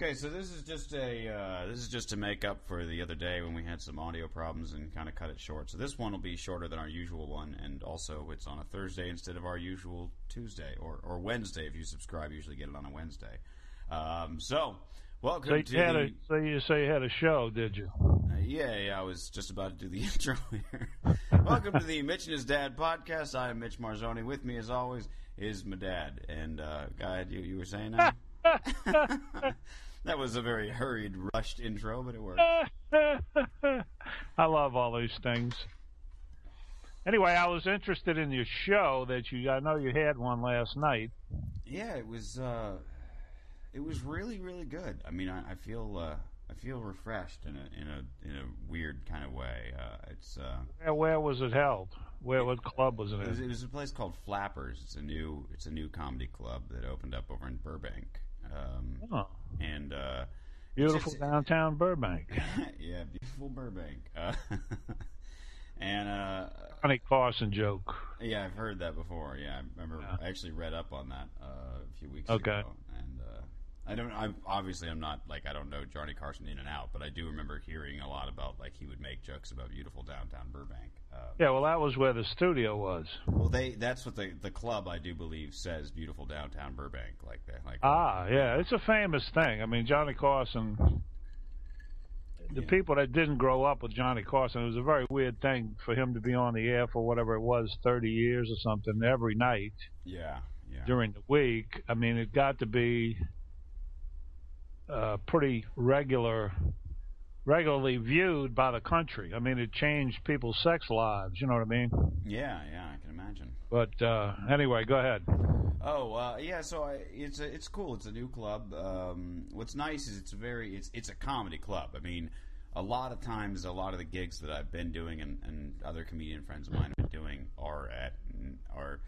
Okay, so this is just a uh, this is just to make up for the other day when we had some audio problems and kind of cut it short. So this one will be shorter than our usual one, and also it's on a Thursday instead of our usual Tuesday or, or Wednesday. If you subscribe, you usually get it on a Wednesday. Um, so welcome So to had the, a, so you say you had a show, did you? uh, yeah, yeah, I was just about to do the intro here. Welcome to the Mitch and His Dad podcast. I am Mitch Marzoni. With me, as always, is my dad. And uh, guy, you you were saying that? that was a very hurried, rushed intro, but it worked. I love all these things. Anyway, I was interested in your show that you. I know you had one last night. Yeah, it was. Uh, it was really, really good. I mean, I, I feel. Uh, I feel refreshed in a in a in a weird kind of way. Uh, it's uh, Where, where was it held? Where what club was it It was, in? it was a place called Flappers. It's a new it's a new comedy club that opened up over in Burbank. Um, Oh, and uh, beautiful just- downtown Burbank. yeah, beautiful Burbank. Uh, and uh, Funny Carson joke. yeah, I've heard that before. Yeah, I remember. Yeah. I actually read up on that uh, a few weeks Okay. ago. I don't. I obviously I'm not like I don't know Johnny Carson in and out, but I do remember hearing a lot about like he would make jokes about beautiful downtown Burbank. Uh, Yeah, well, that was where the studio was. Well, they that's what the the club I do believe says beautiful downtown Burbank like that. Like Ah, yeah, it's a famous thing. I mean, Johnny Carson. The Yeah. people that didn't grow up with Johnny Carson, it was a very weird thing for him to be on the air for whatever it was, 30 years or something, every night yeah, yeah. during the week. I mean, it got to be uh, pretty regular, regularly viewed by the country. I mean, it changed people's sex lives. You know what I mean? Yeah, yeah, I can imagine. But uh, anyway, go ahead. Oh, uh, yeah. So I, it's a, it's cool. It's a new club. Um, what's nice is it's very it's it's a comedy club. I mean, a lot of times, a lot of the gigs that I've been doing and, and other comedian friends of mine have been doing are at are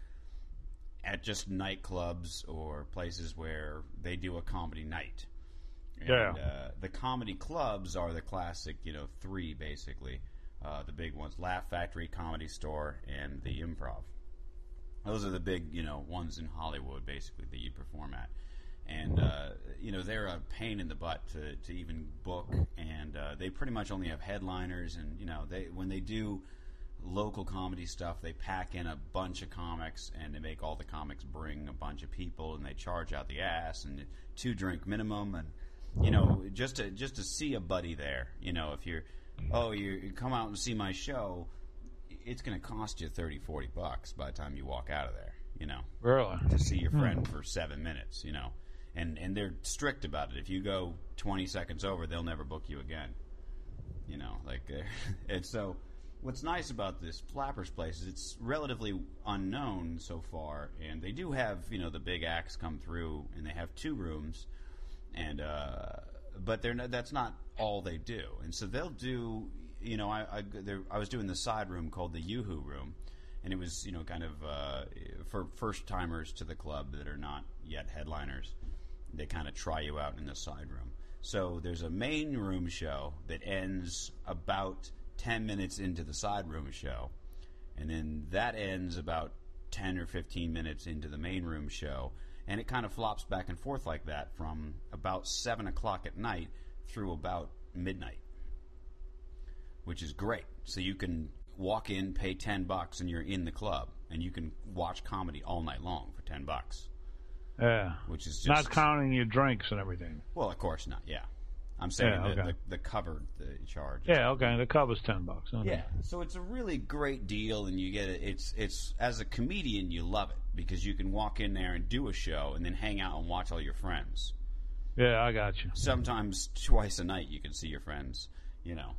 at just nightclubs or places where they do a comedy night. And, Yeah. Uh, the comedy clubs are the classic, you know, three basically. Uh, the big ones: Laugh Factory, Comedy Store, and the Improv. Those are the big, you know, ones in Hollywood, basically that you perform at. And uh, you know they're a pain in the butt to, to even book, and uh, they pretty much only have headliners. And you know they when they do local comedy stuff, they pack in a bunch of comics, and they make all the comics bring a bunch of people, and they charge out the ass and two drink minimum, and you know just to just to see a buddy there. You know if you're oh you, you come out and see my show, it's going to cost you 30, 40 bucks by the time you walk out of there. You know Really? to see your hmm. friend for seven minutes, you know. And and they're strict about it. If you go twenty seconds over, they'll never book you again. You know, like and so. What's nice about this Flappers place is it's relatively unknown so far, and they do have you know the big acts come through, and they have two rooms, and uh, but they're not, that's not all they do, and so they'll do you know I I, I was doing the side room called the YooHoo room, and it was you know kind of uh, for first timers to the club that are not yet headliners. They kind of try you out in the side room. So there's a main room show that ends about ten minutes into the side room show, and then that ends about 10 or 15 minutes into the main room show and it kind of flops back and forth like that from about 7 o'clock at night through about midnight which is great. So you can walk in pay 10 bucks and you're in the club. And you can watch comedy all night long for 10 bucks. Yeah. which is just Not counting your drinks and everything. well of course not. Yeah i'm saying Yeah, the, okay. the, the covered the charge Yeah, okay. The cover's ten bucks. Okay. Yeah, so it's a really great deal, and you get it. It's it's as a comedian, you love it because you can walk in there and do a show, and then hang out and watch all your friends. Yeah, I got you. Sometimes twice a night, you can see your friends. You know.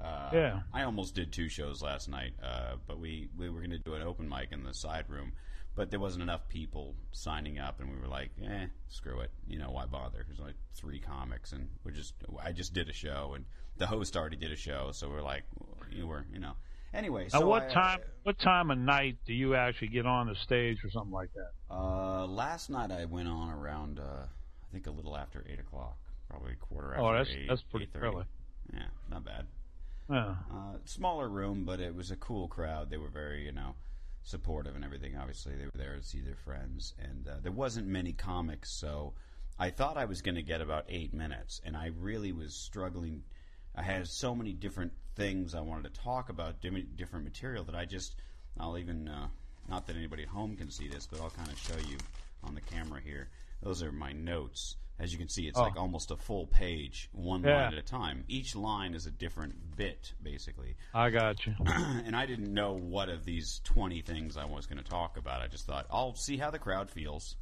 Uh, Yeah. I almost did two shows last night, uh, but we, we were going to do an open mic in the side room, but there wasn't enough people signing up, and we were like, eh, screw it. You know, why bother? There's only three comics, and we're just I just did a show, and the host already did a show, so we're like, you were, you know. Anyway, Now, what I- time? What time of night do you actually get on the stage or something like that? Uh, last night I went on around, uh, I think a little after eight o'clock, probably a quarter after Oh, that's- eight. that's pretty early. Yeah, not bad. Yeah. Uh, smaller room, but it was a cool crowd. They were very, you know, supportive and everything. Obviously, they were there to see their friends, and uh, there wasn't many comics, so I thought I was going to get about eight minutes, and I really was struggling. I had so many different things I wanted to talk about, different material that I just. I'll even uh, not that anybody at home can see this, but I'll kind of show you on the camera here. Those are my notes. As you can see, it's Oh. like almost a full page, one Yeah. line at a time. Each line is a different bit, basically. I got you. and I didn't know what of these 20 things I was going to talk about. I just thought, I'll see how the crowd feels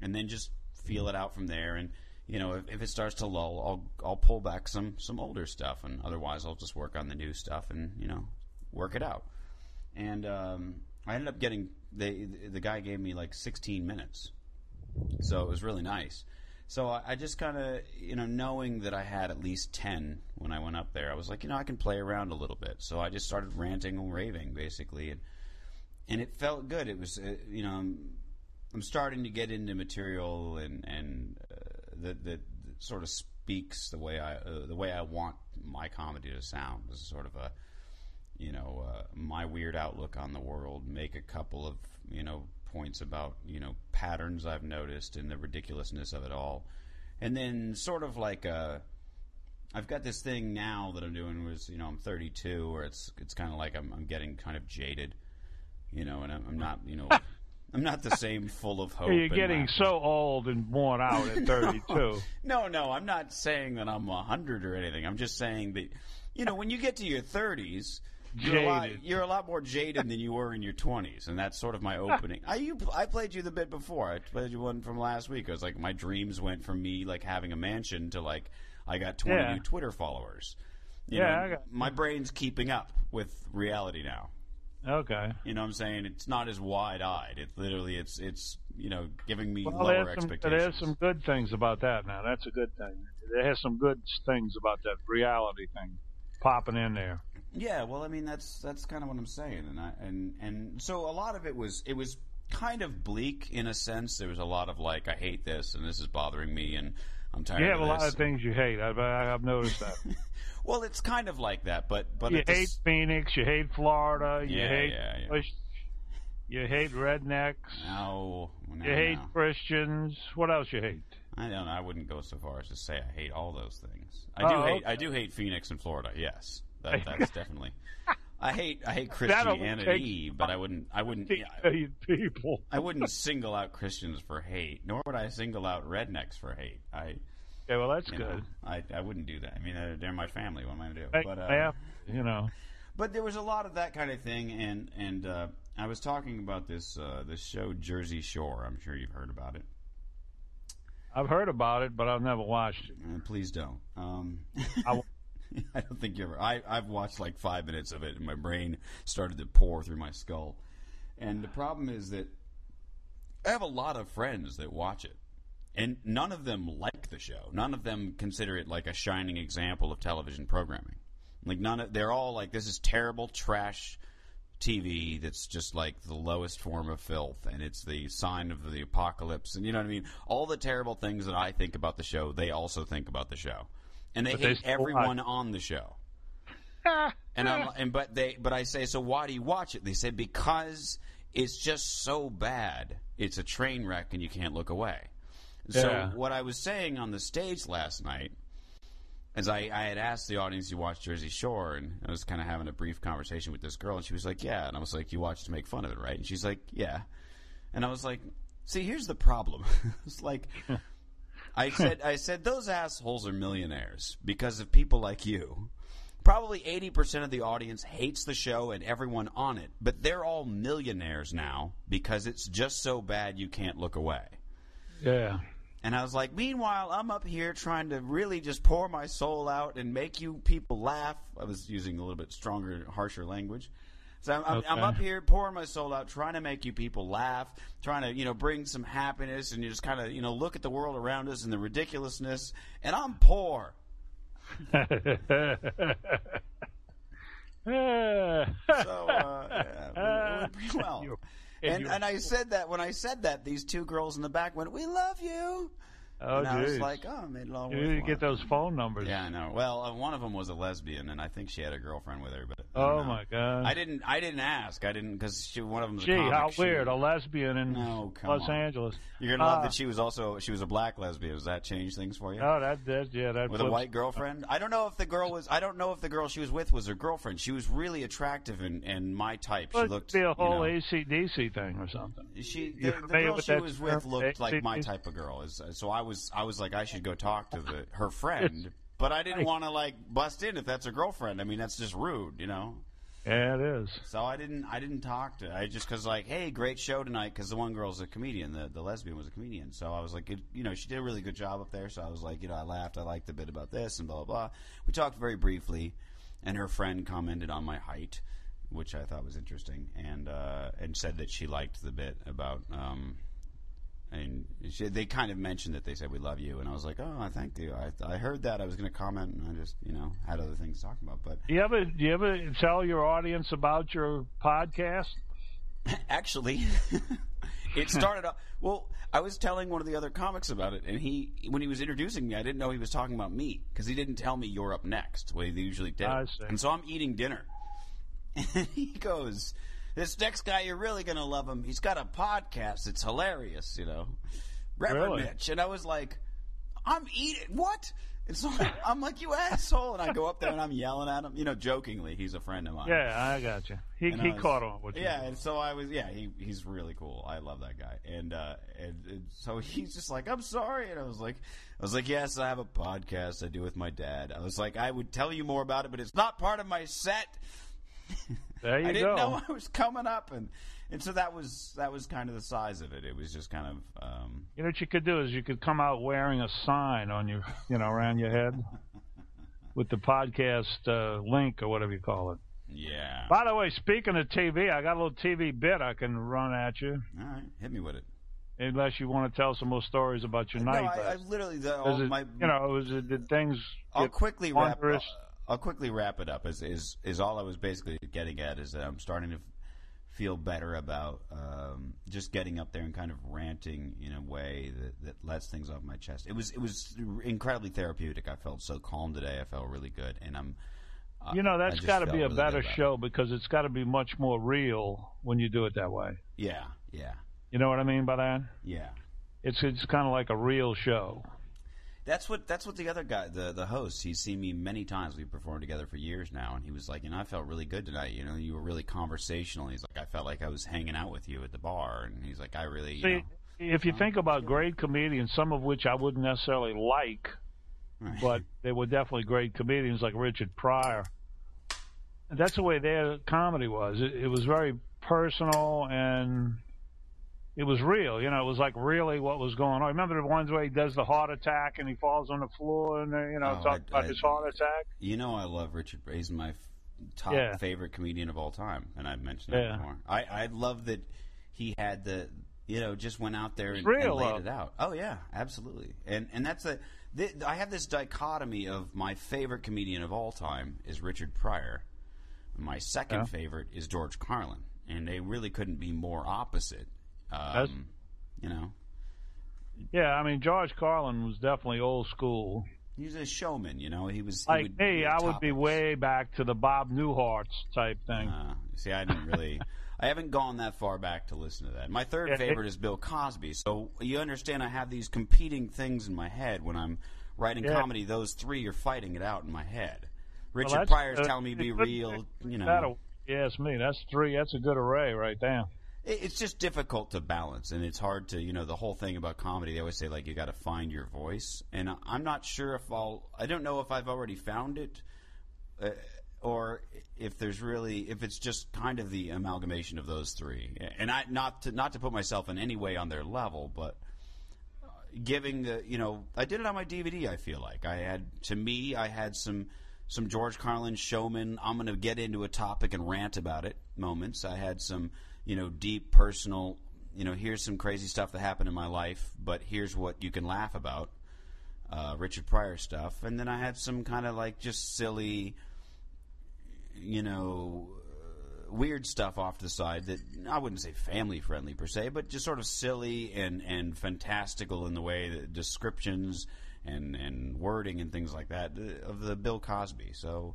and then just feel it out from there. And, you know, if, if it starts to lull, I'll, I'll pull back some, some older stuff. And otherwise, I'll just work on the new stuff and, you know, work it out. And um, I ended up getting, they, the guy gave me like 16 minutes. So it was really nice. So I, I just kind of, you know, knowing that I had at least 10 when I went up there, I was like, you know, I can play around a little bit. So I just started ranting and raving, basically. And, and it felt good. It was, uh, you know, I'm, I'm starting to get into material and, and uh, that, that, that sort of speaks the way I, uh, the way I want my comedy to sound. Is sort of a, you know, uh, my weird outlook on the world, make a couple of, you know, points about, you know, patterns I've noticed and the ridiculousness of it all. And then sort of like a, I've got this thing now that I'm doing was, you know, I'm 32 or it's, it's kind of like I'm, I'm getting kind of jaded, you know, and I'm, I'm not, you know, I'm not the same full of hope. You're getting laughter. so old and worn out at 32. No, no, I'm not saying that I'm 100 or anything. I'm just saying that, you know, when you get to your 30s, you're a, lot, you're a lot more jaded than you were in your 20s, and that's sort of my opening. I you I played you the bit before. I played you one from last week. It was like my dreams went from me like having a mansion to like I got 20 Yeah. new Twitter followers. You Yeah, know, got- my brain's keeping up with reality now. Okay. You know what I'm saying? It's not as wide-eyed. It literally it's it's you know giving me Well, lower some, expectations. there's some good things about that now. That's a good thing. There has some good things about that reality thing popping in there. Yeah, well, I mean that's that's kind of what I'm saying, and I and and so a lot of it was it was kind of bleak in a sense. There was a lot of like I hate this and this is bothering me and I'm tired You have a lot of things you hate. I've, I've noticed that. well, it's kind of like that, but but you hate Phoenix. You hate Florida. You Yeah, hate yeah, yeah. Bush, You hate rednecks. no, no, You hate no. Christians. What else you hate? I don't. I wouldn't go so far as to say I hate all those things. I do Oh, hate. okay. I do hate Phoenix and Florida. Yes, that, that's definitely. I hate. I hate Christianity, but I wouldn't. I wouldn't. Yeah, people. I wouldn't single out Christians for hate, nor would I single out rednecks for hate. I, yeah, well that's you know, good. I, I wouldn't do that. I mean, they're, they're my family. What am I to do? Hey, But, uh, yeah, you know. but there was a lot of that kind of thing, and and uh, I was talking about this uh, this show Jersey Shore. I'm sure you've heard about it. I've heard about it, but I've never watched it. Uh, please don't. Um, I I don't think you ever. I, I've watched like five minutes of it, and my brain started to pour through my skull. And the problem is that I have a lot of friends that watch it, and none of them like the show. None of them consider it like a shining example of television programming. Like none of they're all like this is terrible trash TV that's just like the lowest form of filth and it's the sign of the apocalypse and you know what I mean all the terrible things that I think about the show they also think about the show and they But hate still everyone on the show and I'm and but they but I say so why do you watch it they say because it's just so bad it's a train wreck and you can't look away so Yeah. what I was saying on the stage last night as I, I had asked the audience you watch Jersey Shore, and I was kind of having a brief conversation with this girl, and she was like, "Yeah," and I was like, "You watched to make fun of it, right?" And she's like, "Yeah," and I was like, "See, here's the problem. it's like." I said, I said those assholes are millionaires because of people like you. Probably 80% of the audience hates the show and everyone on it, but they're all millionaires now because it's just so bad you can't look away. Yeah. And I was like, meanwhile, I'm up here trying to really just pour my soul out and make you people laugh. I was using a little bit stronger, harsher language. So I'm, I'm, I'm up here pouring my soul out, trying to make you people laugh, trying to, you know, bring some happiness and you just kind of, you know, look at the world around us and the ridiculousness. And I'm poor. So, uh, yeah, we- we went pretty well. And, and I said that when I said that, these two girls in the back went, "We love you." Oh, and I was geez. like, oh, I made it all You need to worthwhile. get those phone numbers. Yeah, I know. Well, uh, one of them was a lesbian, and I think she had a girlfriend with her. But I Oh don't know. my God. I didn't. I didn't ask. I didn't because she one of them. Gee, a comic. how She- weird! A lesbian in No, come Los on. Angeles. You're gonna love Ah. that she was also she was a black lesbian. Does that change things for you? Oh, that, that yeah, that with a flips- white girlfriend. I don't know if the girl was. I don't know if the girl she was with was her girlfriend. She was really attractive and, and my type. She looked. could be a you whole know, ACDC thing or something. She the, the familiar girl with she that was term, with looked like my ACDC? type of girl. Is- So I was I was like I should go talk to the her friend, but I didn't want to like bust in if that's her girlfriend. I mean that's just rude, you know. Yeah, it is. So I didn't I didn't talk to. I just because like hey great show tonight because the one girl's a comedian the the lesbian was a comedian. So I was like it, you know she did a really good job up there. So I was like you know I laughed I liked the bit about this and blah blah blah. We talked very briefly, and her friend commented on my height, which I thought was interesting, and uh, and said that she liked the bit about. Um, and she, they kind of mentioned that they said we love you, and I was like, oh, I thank you. I, I heard that. I was going to comment, and I just you know had other things to talk about. But Do you ever do you ever tell your audience about your podcast? Actually, it started off. Well, I was telling one of the other comics about it, and he, when he was introducing me, I didn't know he was talking about me because he didn't tell me you're up next, the way they usually did. And so I'm eating dinner, and he goes, "This next guy, you're really gonna love him. He's got a podcast. It's hilarious, you know, Reverend Really? Mitch." And I was like, "I'm eating what?" And so I'm like, "You asshole!" And I go up there and I'm yelling at him, you know, jokingly. He's a friend of mine. Yeah, I got you. He And he was- caught on with you. Yeah, and so I was. Yeah, he he's really cool. I love that guy. And uh, and, and so he's just like, I'm sorry, and I was like, I was like, yes, I have a podcast I do with my dad. I was like, I would tell you more about it, but it's not part of my set. There you I didn't go. know I was coming up, and and so that was that was kind of the size of it. It was just kind of. Um, You know what you could do is you could come out wearing a sign on your, you know, around your head with the podcast uh, link or whatever you call it. yeah. By the way, speaking of TV, I got a little TV bit I can run at you, All right, hit me with it. unless you want to tell some more stories about your No, night. I, I literally the, all it- my you know, it was did things. I'll quickly wrap. wondrous? I'll quickly wrap it up. Is is is all I was basically getting at is that I'm starting to feel better about um, just getting up there and kind of ranting in a way that, that lets things off my chest. It was it was incredibly therapeutic. I felt so calm today. I felt really good, and I'm. uh, You know, that's got to be a really better about it. show because it's got to be much more real when you do it that way. Yeah, yeah, You know what I mean by that? yeah. It's it's kind of like a real show. That's what that's what the other guy, the the host, he's seen me many times. We've performed together for years now, and he was like, you know, I felt really good tonight. You know, you were really conversational. He's like, I felt like I was hanging out with you at the bar, and he's like, I really, you See, know, if you think about great comedians, some of which I wouldn't necessarily like, Right. but they were definitely great comedians like Richard Pryor. And that's the way their comedy was. It, it was very personal and it was real. You know, it was like really what was going on. I remember the ones where he does the heart attack and he falls on the floor and uh, you know Oh, talks I- about I- his heart attack. you know, I love Richard. He's my f- top Yeah. favorite comedian of all time, and I've mentioned Yeah. that before. I I love that he had the. You know, just went out there and, and laid it out. Oh yeah, absolutely. And and that's a. Th- I have this dichotomy of my favorite comedian of all time is Richard Pryor. My second Yeah. favorite is George Carlin, and they really couldn't be more opposite. Um, you know, Yeah, I mean George Carlin was definitely old school. he's a showman. You know, he was he Like would me, I would be way back to the Bob Newhart's type thing. Uh, see, I didn't really. I haven't gone that far back to listen to that. My third Yeah, favorite is Bill Cosby. So you understand, I have these competing things in my head when I'm writing Yeah. comedy. Those three are fighting it out in my head. Richard that's- Pryor's uh, telling me to be real. You know, yes, me. That's three. That's a good array right there. It- it's just difficult to balance and it's hard to you know the whole thing about comedy they always say like you got to find your voice and i'm not sure if i'll i don't know if i've already found it uh, or if there's really if it's just kind of the amalgamation of those three. And i not to not to put myself in any way on their level but uh, giving the you know i did it on my dvd i feel like. I had to me i had some some george carlin showman i'm going to get into a topic and rant about it moments. I had some you know deep personal you know here's some crazy stuff that happened in my life but here's what you can laugh about uh, richard pryor stuff and then i had some kind of like just silly you know uh, weird stuff off to the side that I wouldn't say family friendly per se, but just sort of silly and and fantastical in the way that descriptions and and wording and things like that uh, of the Bill Cosby. So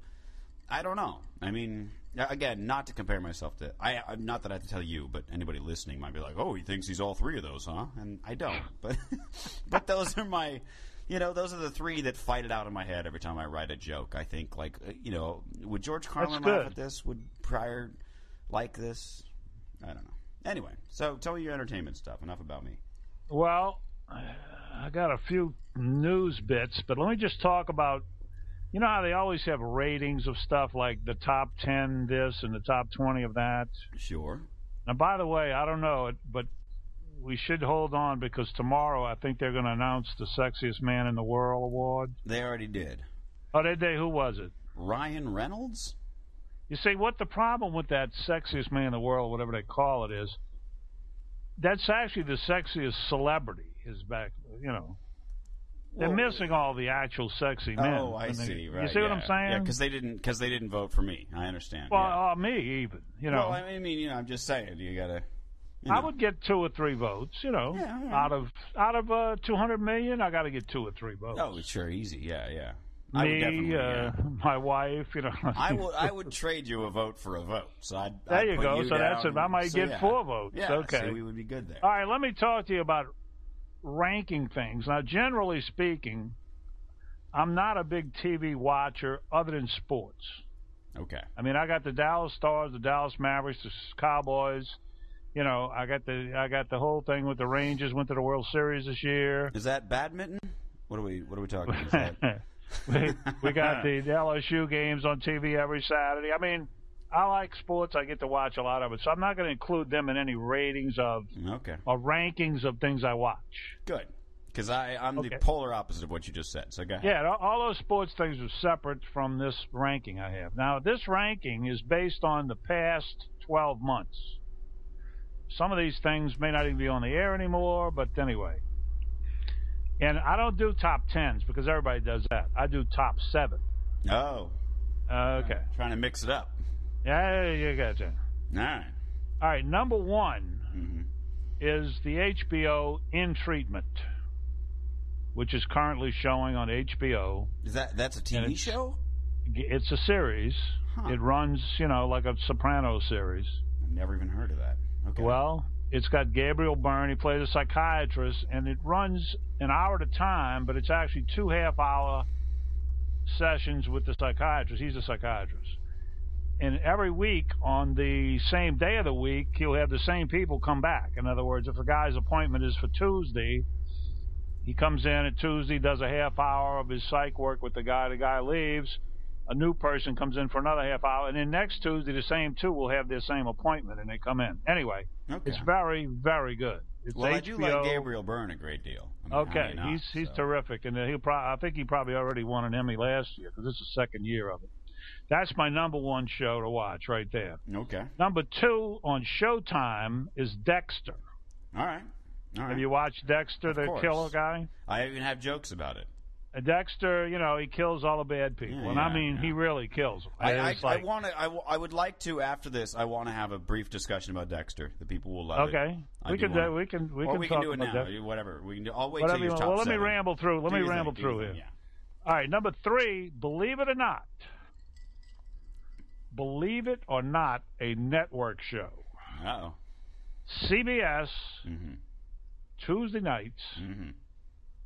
I don't know. I mean, again, not to compare myself to I I- not that I have to tell you, but anybody listening might be like, "Oh, he thinks he's all three of those, huh?" And I don't. But but those are my you know, those are the three that fight it out in my head every time I write a joke. I think like, uh, you know, would George Carlin laugh at this? Would Pryor like this? I don't know. Anyway, so tell me your entertainment stuff. Enough about me. Well, I got a few news bits, but let me just talk about. You know how they always have ratings of stuff like the top 10 this and the top 20 of that? Sure. Now, by the way, I don't know but we should hold on because tomorrow I think they're going to announce the Sexiest Man in the World award. They already did. Oh, did they? Who was it? Ryan Reynolds? You see, what the problem with that Sexiest Man in the World, whatever they call it, is that's actually the sexiest celebrity is back, you know. They're Well, missing all the actual sexy men. Oh, I they- see. Right. You see what I'm saying? Yeah, because they didn't because they didn't vote for me. I understand. well, yeah. uh, me even. You know, well, I mean, you know, I'm just saying, you gotta. You I would get two or three votes. You know, Yeah, yeah. out of out of uh, 200 million, I got to get two or three votes. Oh, sure, easy. Yeah, yeah. I would me, definitely. uh, yeah. my wife. You know, I would I would trade you a vote for a vote. So I'd, There I'd you go. You So that's down. it. I might So, get yeah. four votes. Yeah, Okay. so we would be good there. All right, let me talk to you about ranking things. Now, generally speaking, I'm not a big TV watcher other than sports. Okay. I mean, I got the Dallas Stars, the Dallas Mavericks, the Cowboys. You know, I got the I got the whole thing with the Rangers went to the World Series this year. Is that badminton? What are we What are we talking? About? we, we got the LSU games on TV every Saturday. I mean, I like sports. I get to watch a lot of it, so I'm not going to include them in any ratings of okay. or rankings of things I watch. Good. Because I I'm Okay. the polar opposite of what you just said. So go ahead. Yeah, all- those sports things are separate from this ranking I have. Now, this ranking is based on the past 12 months. Some of these things may not even be on the air anymore, but anyway. And I don't do top 10s because everybody does that. I do top 7. Oh. Uh, okay. Trying to mix it up. Yeah, you got it. All right. All right, number one Mm-hmm. is the HBO In Treatment, which is currently showing on HBO. Is that that's a TV it's- show? It's a series. Huh. It runs, you know, like a Soprano series. I've never even heard of that. Okay. Well, it's got Gabriel Byrne. He plays a psychiatrist, and it runs an hour at a time, but it's actually two half-hour sessions with the psychiatrist. He's a psychiatrist. And every week, on the same day of the week, he'll have the same people come back. In other words, if a guy's appointment is for Tuesday, he comes in at Tuesday, does a half hour of his psych work with the guy. The guy leaves. A new person comes in for another half hour, and then next Tuesday, the same two will have their same appointment, and they come in. Anyway, okay. it's very, very good. It's well, I do like Gabriel Byrne a great deal. I mean, Okay, not? he's he's So- terrific, and he'll probably I think he probably already won an Emmy last year because this is the second year of it. That's my number one show to watch right there. Okay. Number two on Showtime is Dexter. All right. All right. Have you watched Dexter, Of the course. killer guy? I even have jokes about it. Uh, Dexter, you know, he kills all the bad people, Yeah, and I mean, yeah. he really kills them. I, I, like- I want to. I, w- I would like to after this. I want to have a brief discussion about Dexter. The people will love it. okay, we can wanna- do, we can we or can we talk can do it about now. that. Whatever we can do. I'll wait Whatever till you your want. top Well, let me ramble through. Let Do me ramble thing, through here. All right, number three. Believe it or not, believe it or not, a network show. Uh CBS oh. Mm-hmm. Tuesday nights. Mm-hmm.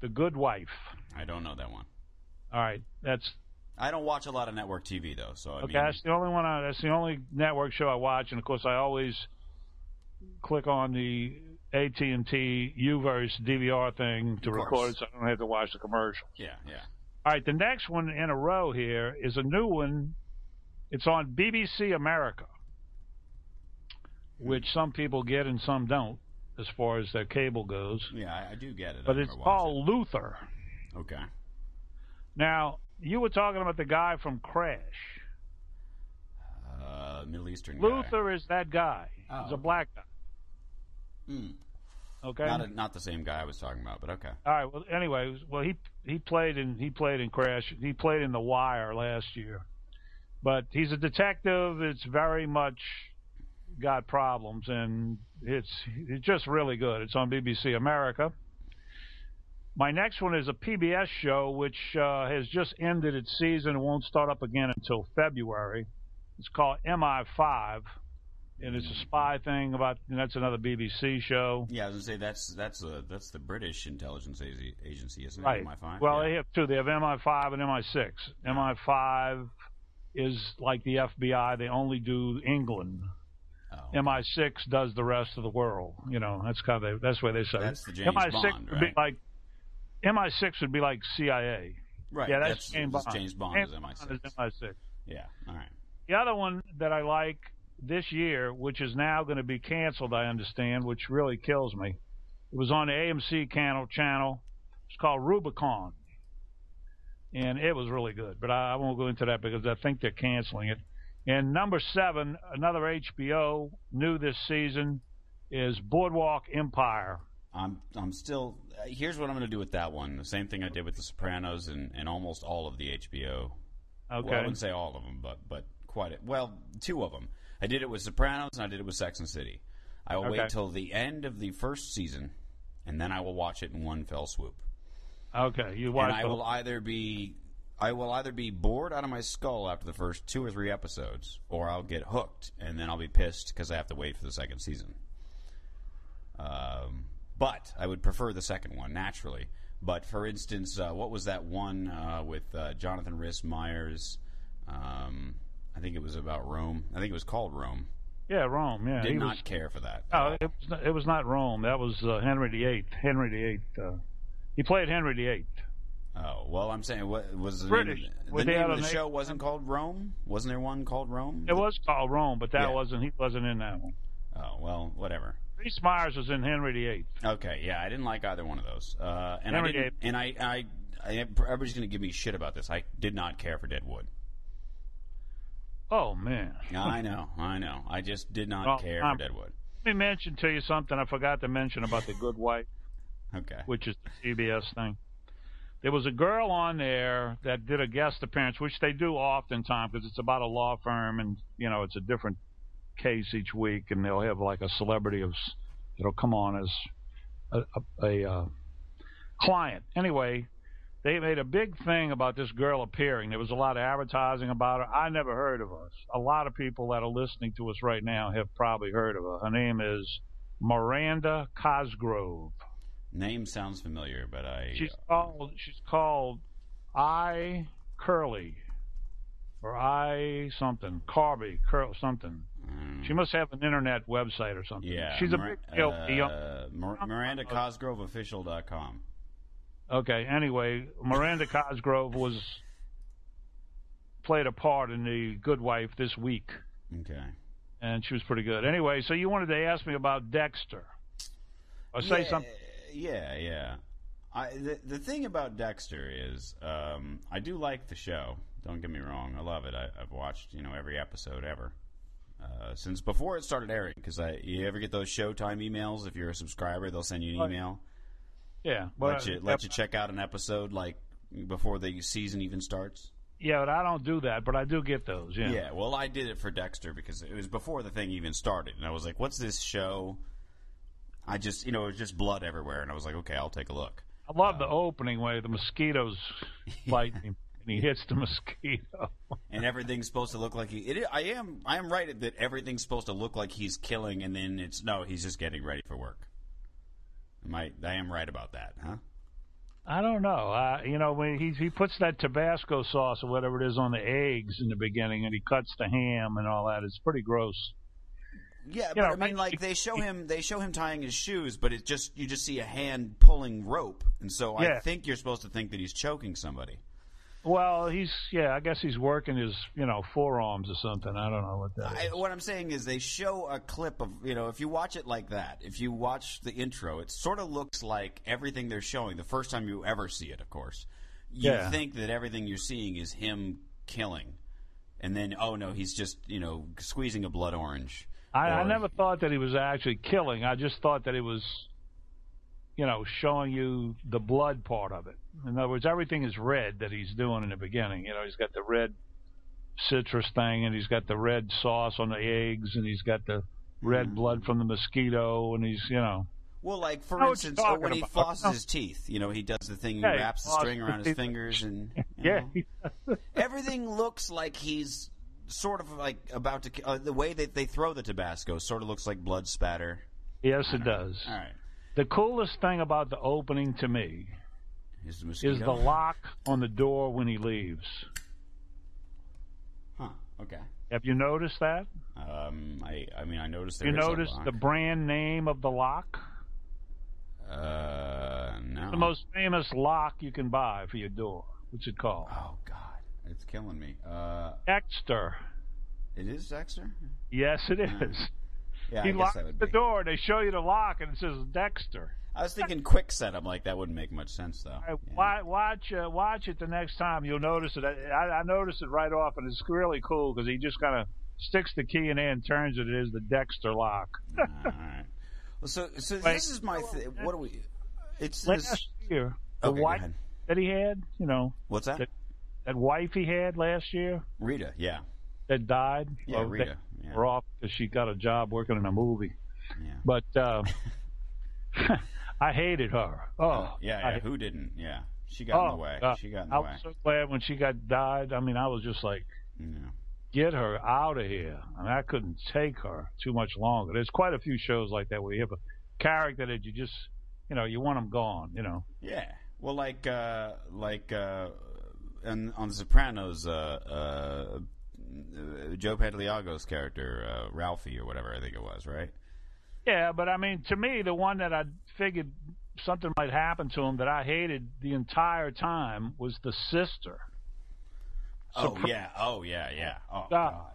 The Good Wife. I don't know that one. All right, that's I don't watch a lot of network TV though, so I okay. mean, That's the only one. I, that's the only network show I watch, and of course, I always click on the AT and T Uverse DVR thing to record it, so I don't have to watch the commercial. yeah, yeah. All right, the next one in a row here is a new one. It's on BBC America, which some people get and some don't, as far as their cable goes. Yeah, I, I do get it. But I it's called Luther. Okay. Now, you were talking about the guy from Crash. Uh, Middle Eastern guy. Luther is that guy. Oh, He's a black guy. Hmm. Okay. Not a, not the same guy I was talking about, but okay. All right. Well, anyway, well he he played in he played in Crash. He played in The Wire last year, but he's a detective. It's very much got problems, and it's it's just really good. It's on BBC America. My next one is a PBS show which uh, has just ended its season and won't start up again until February. It's called MI5, and it's a spy thing about. And that's another BBC show. Yeah, I was gonna say that's that's a, that's the British intelligence agency, isn't it? Right. MI5. Well, yeah. they have two. They have MI5 and MI6. MI5 is like the FBI. They only do England. Oh. MI6 does the rest of the world. You know, that's kind of that's why they say. That's the James MI6 Bond, would be like MI6 would be like CIA. right. Yeah, that's, James Bond. James Bond James is MI6. Bond is MI6. Yeah. All right. The other one that I like this year, which is now going to be canceled, I understand, which really kills me. It was on the AMC channel. Channel. It's called Rubicon, and it was really good. But I, I won't go into that because I think they're canceling it. And number seven, another HBO new this season, is Boardwalk Empire. I'm I'm still. Uh, here's what I'm going to do with that one. The same thing I did with The Sopranos and, and almost all of the HBO. Okay. Well, I wouldn't say all of them, but but quite a, well, two of them. I did it with Sopranos and I did it with Sex and City. I will Okay. wait till the end of the first season, and then I will watch it in one fell swoop. Okay, you watch. and. I will either be I will either be bored out of my skull after the first two or three episodes, or I'll get hooked, and then I'll be pissed because I have to wait for the second season. Um, but I would prefer the second one naturally. But for instance, uh, what was that one uh, with uh, Jonathan Rhys Myers? Um, I think it was about Rome. I think it was called Rome. yeah, Rome. Yeah, Did he not was. care for that. No, it was not, it was not Rome. That was uh, Henry VIII. Henry VIII. He played Henry VIII. Oh well, I'm saying what was the British. name? The name of the show wasn't called Rome. Wasn't there one called Rome? It was called Rome, but that Yeah. wasn't. He wasn't in that one. Oh well, whatever. Rhys Myers was in Henry VIII. Okay, yeah, I didn't like either one of those. Uh, and I Henry didn't, and I, I, I, everybody's going to give me shit about this. I did not care for Deadwood. Oh man. I know, I know. I just did not Well, care um, for Deadwood. Let me mention to you something I forgot to mention about the Good Wife, Okay. which is the CBS thing. There was a girl on there that did a guest appearance, which they do oftentimes because it's about a law firm and you know it's a different case each week, and they'll have like a celebrity of that'll come on as a, a, a uh, client. Anyway, they made a big thing about this girl appearing. There was a lot of advertising about her. I never heard of her. A lot of people that are listening to us right now have probably heard of her. Her name is Miranda Cosgrove. Name sounds familiar, but I. She's called she's called I Curly or I something Carby Curl something. um, She must have an internet website or something. yeah. she's a Mir- big deal. uh, young- Mir- MirandaCosgroveOfficial.com. Okay. Anyway, Miranda Cosgrove was played a part in the Good Wife this week, Okay. and she was pretty good. Anyway, so you wanted to ask me about Dexter, or say yeah, something? Yeah, yeah. I, the the thing about Dexter is, um, I do like the show. Don't get me wrong, I love it. I, I've watched you know every episode ever uh, since before it started airing. Because I, you ever get those Showtime emails? If you're a subscriber, they'll send you an email, Yeah. let you let you check out an episode like before the season even starts. Yeah, but I don't do that, but I do get those. Yeah. Yeah, well, I did it for Dexter because it was before the thing even started, and I was like, "What's this show?" I just, you know, it was just blood everywhere, and I was like, "Okay, I'll take a look." I love the opening way the mosquitoes bite him and he hits the mosquito. and everything's supposed to look like he. It, I am. I am right that everything's supposed to look like he's killing, and then it's no. He's just getting ready for work. Am I? I am right about that, huh? I don't know. Uh, you know, when he he puts that Tabasco sauce or whatever it is on the eggs in the beginning, and he cuts the ham and all that, it's pretty gross. Yeah, but know, I mean, like they show him. They show him tying his shoes, but it just you just see a hand pulling rope, and so I think you're supposed to think that he's choking somebody. Well, he's yeah, I guess he's working his you know forearms or something. I don't know what that I, what I'm saying is they show a clip of you know if you watch it like that, if you watch the intro, it sort of looks like everything they're showing the first time you ever see it. Of course, you Yeah. think that everything you're seeing is him killing, and then oh no, he's just you know squeezing a blood orange. I, I never thought that he was actually killing. I just thought that it was, you know, showing you the blood part of it. In other words, everything is red that he's doing in the beginning. You know, he's got the red citrus thing, and he's got the red sauce on the eggs, and he's got the red mm-hmm. blood from the mosquito, and he's you know. Well, like for I know what instance, when he about. flosses his teeth, you know, he does the thing. He Yeah, he wraps the string around his fingers, and you Yeah, everything looks like he's sort of like about to. Uh, the way that they throw the Tabasco sort of looks like blood spatter. yes, it does. All right, The coolest thing about the opening to me is the mosquito? is the lock on the door when he leaves. Huh. Okay. Have you noticed that? Um, I, I mean, I noticed You is a notice lock. the brand name of the lock? Uh, no. The most famous lock you can buy for your door. What's it called? Oh God, it's killing me. Uh, Dexter. it is Dexter. Yes, it is. Yeah, he I locks the be. door. They show you the lock, and it says Dexter. I was thinking Kwikset. I'm like that wouldn't make much sense though. I- Yeah. Watch, uh, watch it the next time. You'll notice it. I, I noticed it right off, and it's really cool because he just kind of sticks the key in there and turns it. It is the Dexter lock. All right. Well, so so Wait. this is my. Th- what do we? It's Last this. year, the Okay, ahead. that he had, you know, What's that? that- that wife he had last year Rita. Yeah. that died. Yeah, Well, Rita. Yeah. were off because she got a job working in a movie. Yeah. But uh, I hated her. Oh, Uh, yeah, I yeah. Who didn't? Yeah. She got oh, in the way. God. She got in the I way. I was so glad when she got died. I mean, I was just like, Yeah. get her out of here. I mean, I couldn't take her too much longer. There's quite a few shows like that where you have a character that you just, you know, you want them gone. You know. Yeah. Well, like uh, like uh, and on The Sopranos, uh, uh, Joe Pantoliano's character, uh, Ralphie or whatever I think it was, right? Yeah, but I mean, to me, the one that I figured something might happen to him that I hated the entire time was the sister. Oh yeah. Oh yeah. Yeah. Oh God. God.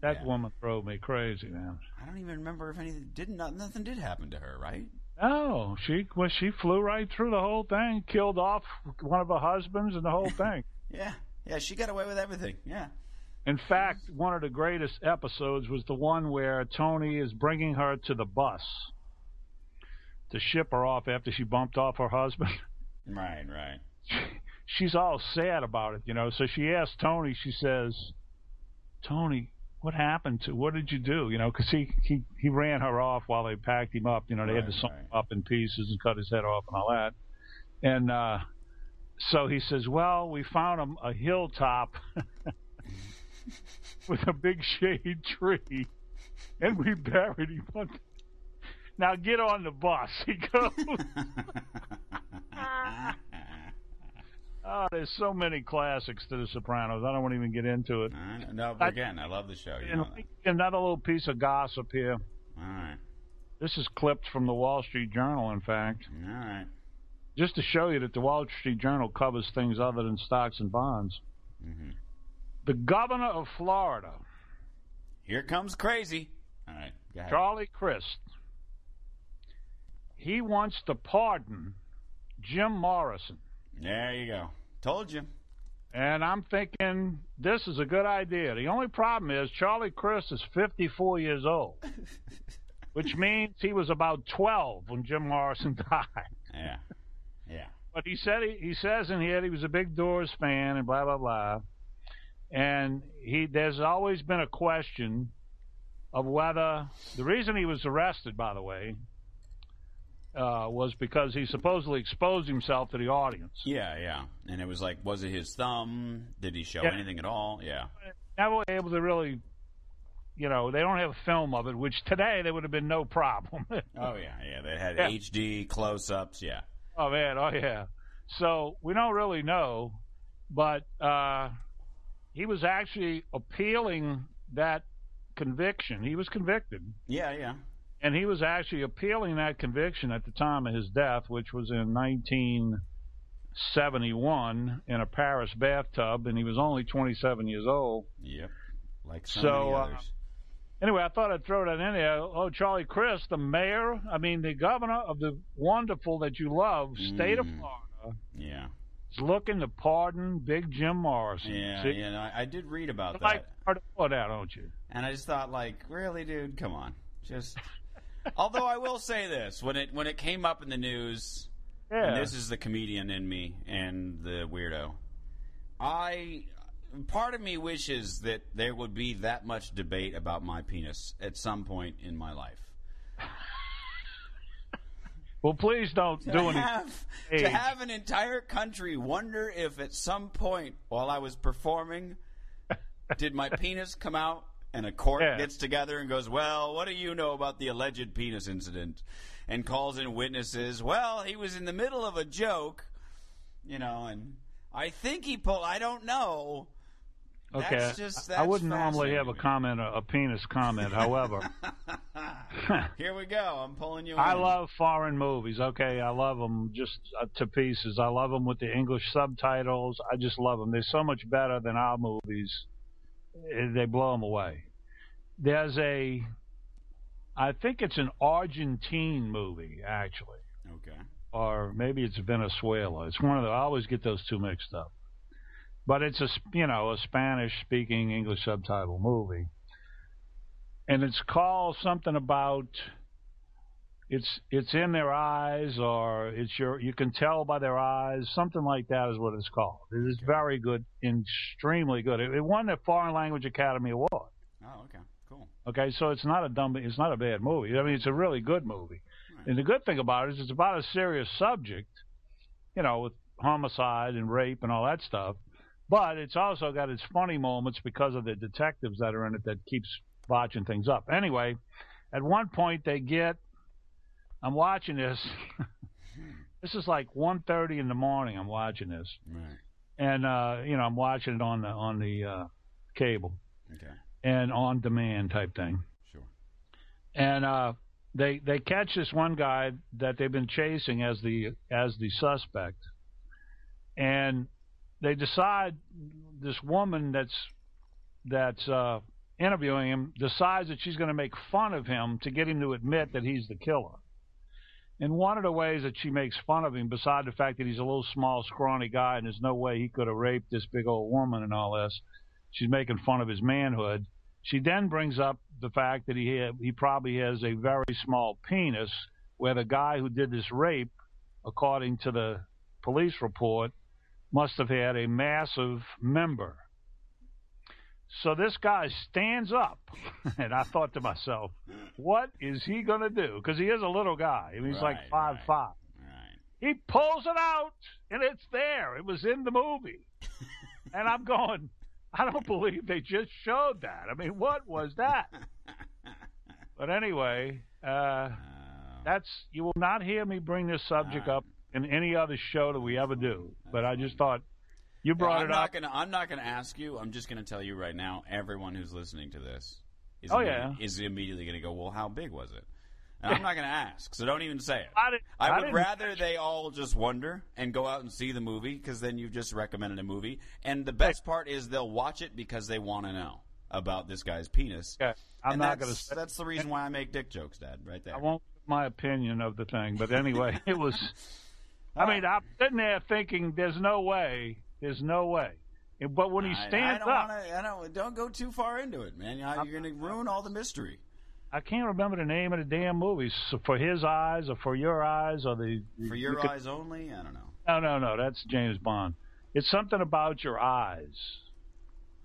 That Yeah. woman drove me crazy, man. I don't even remember if anything did not nothing did happen to her, right? No, she well, she flew right through the whole thing, killed off one of her husbands, and the whole thing. Yeah. Yeah. She got away with everything. Yeah. In fact, one of the greatest episodes was the one where Tony is bringing her to the bus to ship her off after she bumped off her husband. Right. Right. She's all sad about it, you know. So she asks Tony. She says, "Tony, what happened to? What did you do? You know, because he he he ran her off while they packed him up. You know, they had to Right, sew right. him up in pieces and cut his head off and all that. And uh, so he says, "Well, we found him a hilltop with a big shade tree, and we buried him." on- Now get on the bus. He goes. oh, there's so many classics to The Sopranos. I don't want to even get into it. I- no, but again, I love the show. You know another little piece of gossip here. All right. This is clipped from the Wall Street Journal, in fact, All right. just to show you that the Wall Street Journal covers things other than stocks and bonds. Mhm. The governor of Florida, Here comes crazy. All right. Charlie Crist, he wants to pardon Jim Morrison. There you go. Told you. And I'm thinking this is a good idea. The only problem is Charlie Crist is 54 years old, which means he was about 12 when Jim Morrison died. Yeah. Yeah. But he said he, he says in here he was a big Doors fan and blah blah blah. And he there's always been a question of whether the reason he was arrested, by the way, uh, was because he supposedly exposed himself to the audience. Yeah, yeah. And it was like, was it his thumb? Did he show Yeah. anything at all? Yeah. Never able to really, you know, they don't have a film of it, which today there would have been no problem. Oh yeah, yeah. They had Yeah. HD close-ups. Yeah. Oh man, oh yeah. So we don't really know, but uh, he was actually appealing that conviction. He was convicted, Yeah, yeah. And he was actually appealing that conviction at the time of his death, which was in 1971 in a Paris bathtub, and he was only 27 years old. Yep. Like so, So, uh. Anyway, I thought I'd throw that in there. Oh, Charlie Crist, the mayor, I mean, the governor of the wonderful that you love state of Mm. Florida, Yeah. looking to pardon Big Jim Morrison. Yeah, See, yeah. no, I I did read about that, like part of that, don't you? and I just thought, like, really, dude, come on, just. Although I will say this, when it when it came up in the news, Yeah. and this is the comedian in me and the weirdo. I part of me wishes that there would be that much debate about my penis at some point in my life. Well, please don't To do any. have, age. to have an entire country wonder if at some point while I was performing, did my penis come out and a court Yeah. gets together and goes, Well, what do you know about the alleged penis incident? And calls in witnesses. Well, he was in the middle of a joke, you know, and I think he pulled, I don't know. Okay, That's just, I wouldn't normally have a comment, a, a penis comment. However, Here we go. I'm pulling you I in. love foreign movies. Okay, I love them just uh, to pieces. I love them with the English subtitles. I just love them. They're so much better than our movies. Eh, They blow them away. There's a, I think it's an Argentine movie actually, Okay. or maybe it's Venezuela. It's one of the. I always get those two mixed up. But it's a you know a Spanish-speaking English subtitle movie, and it's called something about it's it's in their eyes or it's your you can tell by their eyes something like that is what it's called. It is very good, extremely good. It, it won the Foreign Language Academy Award. Oh, okay. Cool. Okay, so it's not a dumb, it's not a bad movie. I mean, it's a really good movie. And the good thing about it is it's about a serious subject, you know, with homicide and rape and all that stuff. But it's also got its funny moments because of the detectives that are in it that keeps botching things up. Anyway, at one point they get, I'm watching this. this is like 1:30 in the morning. I'm watching this, Right. and uh, you know, I'm watching it on the on the uh, cable Okay. and on demand type thing Sure. and uh, they they catch this one guy that they've been chasing as the as the suspect, and they decide this woman that's that's uh, interviewing him decides that she's going to make fun of him to get him to admit that he's the killer. And one of the ways that she makes fun of him, beside the fact that he's a little small, scrawny guy and there's no way he could have raped this big old woman and all this, she's making fun of his manhood. She then brings up the fact that he ha he probably has a very small penis, where the guy who did this rape, according to the police report, must have had a massive member. So this guy stands up, and I thought to myself, what is he going to do? Because he is a little guy. He's like five right. five. Right. He pulls it out, and it's there. It was in the movie. and I'm going, I don't believe they just showed that. I mean, what was that? But anyway, uh, Uh, that's you will not hear me bring this subject right. up in any other show that we ever do. But I just thought you brought I'm it not up. Gonna, I'm not going to ask you. I'm just going to tell you right now. Everyone who's listening to this is, Oh, yeah. is immediately going to go, "Well, how big was it?" And I'm not going to ask, so don't even say it. I, I would didn't- rather they all just wonder and go out and see the movie because then you've just recommended a movie. And the best part is they'll watch it because they want to know about this guy's penis. Yeah, I'm and not that's, going to. That's the reason why I make dick jokes, Dad. Right there. I won't give my opinion of the thing. But anyway, it was. I mean, I'm sitting there thinking, "There's no way. There's no way." But when he I- stands I, don't up, Wanna, I don't. Don't go too far into it, man. You- You're going to ruin all the mystery. I can't remember the name of the damn movie. So for his eyes, or for your eyes, or the For you your could- eyes only, I don't know. No, no, no. That's James Bond. It's something about your eyes.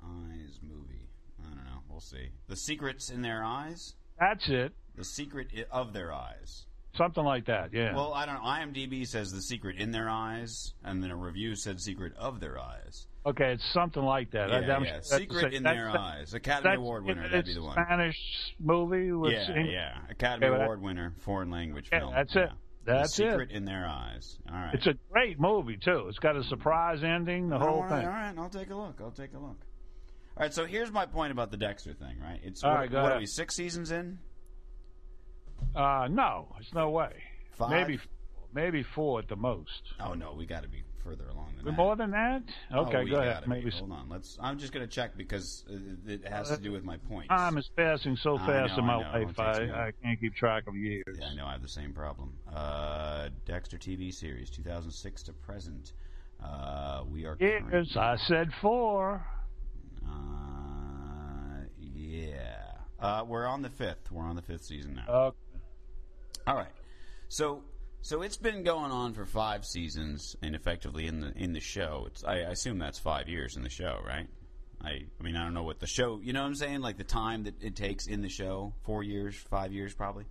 Eyes movie. I don't know. We'll see. The secrets in their eyes. That's it. The secret of their eyes. Something like that. Yeah. Well, I don't know. IMDb says the secret in their eyes, and then a review said secret of their eyes. okay, it's something like that. Yeah, yeah. Secret in that's their the- eyes. Academy Award winner. That'd be the one. Spanish movie. With Yeah, yeah. Academy Okay, Award winner, foreign language Yeah, film. that's yeah. it. That's the it. secret in their eyes. All right. It's a great movie too. It's got a surprise ending. The whole all right, thing. All right, I'll take a look. I'll take a look. All right, so here's my point about the Dexter thing. Right? It's All what, right, go what are we? Six seasons in? Uh, no, there's no way. Five? Maybe, maybe four at the most. Oh no, we got to be further along than that. More than that? Okay, oh, go ahead. be. Maybe Hold on. Let's. I'm just going to check because it has to do with my points. time is passing so fast know, in my. Life. I, I can't keep track of years. Yeah, I know I have the same problem. Uh, Dexter TV series, 2006 to present. Uh, we are. Years. I said four. Uh, yeah. Uh, we're on the fifth. We're on the fifth season now. Okay. All right. So so it's been going on for five seasons, and effectively in the in the show, it's I, I assume that's five years in the show, right? I, I mean, I don't know what the show. You know what I'm saying? Like the time that it takes in the show, four years, five years, probably.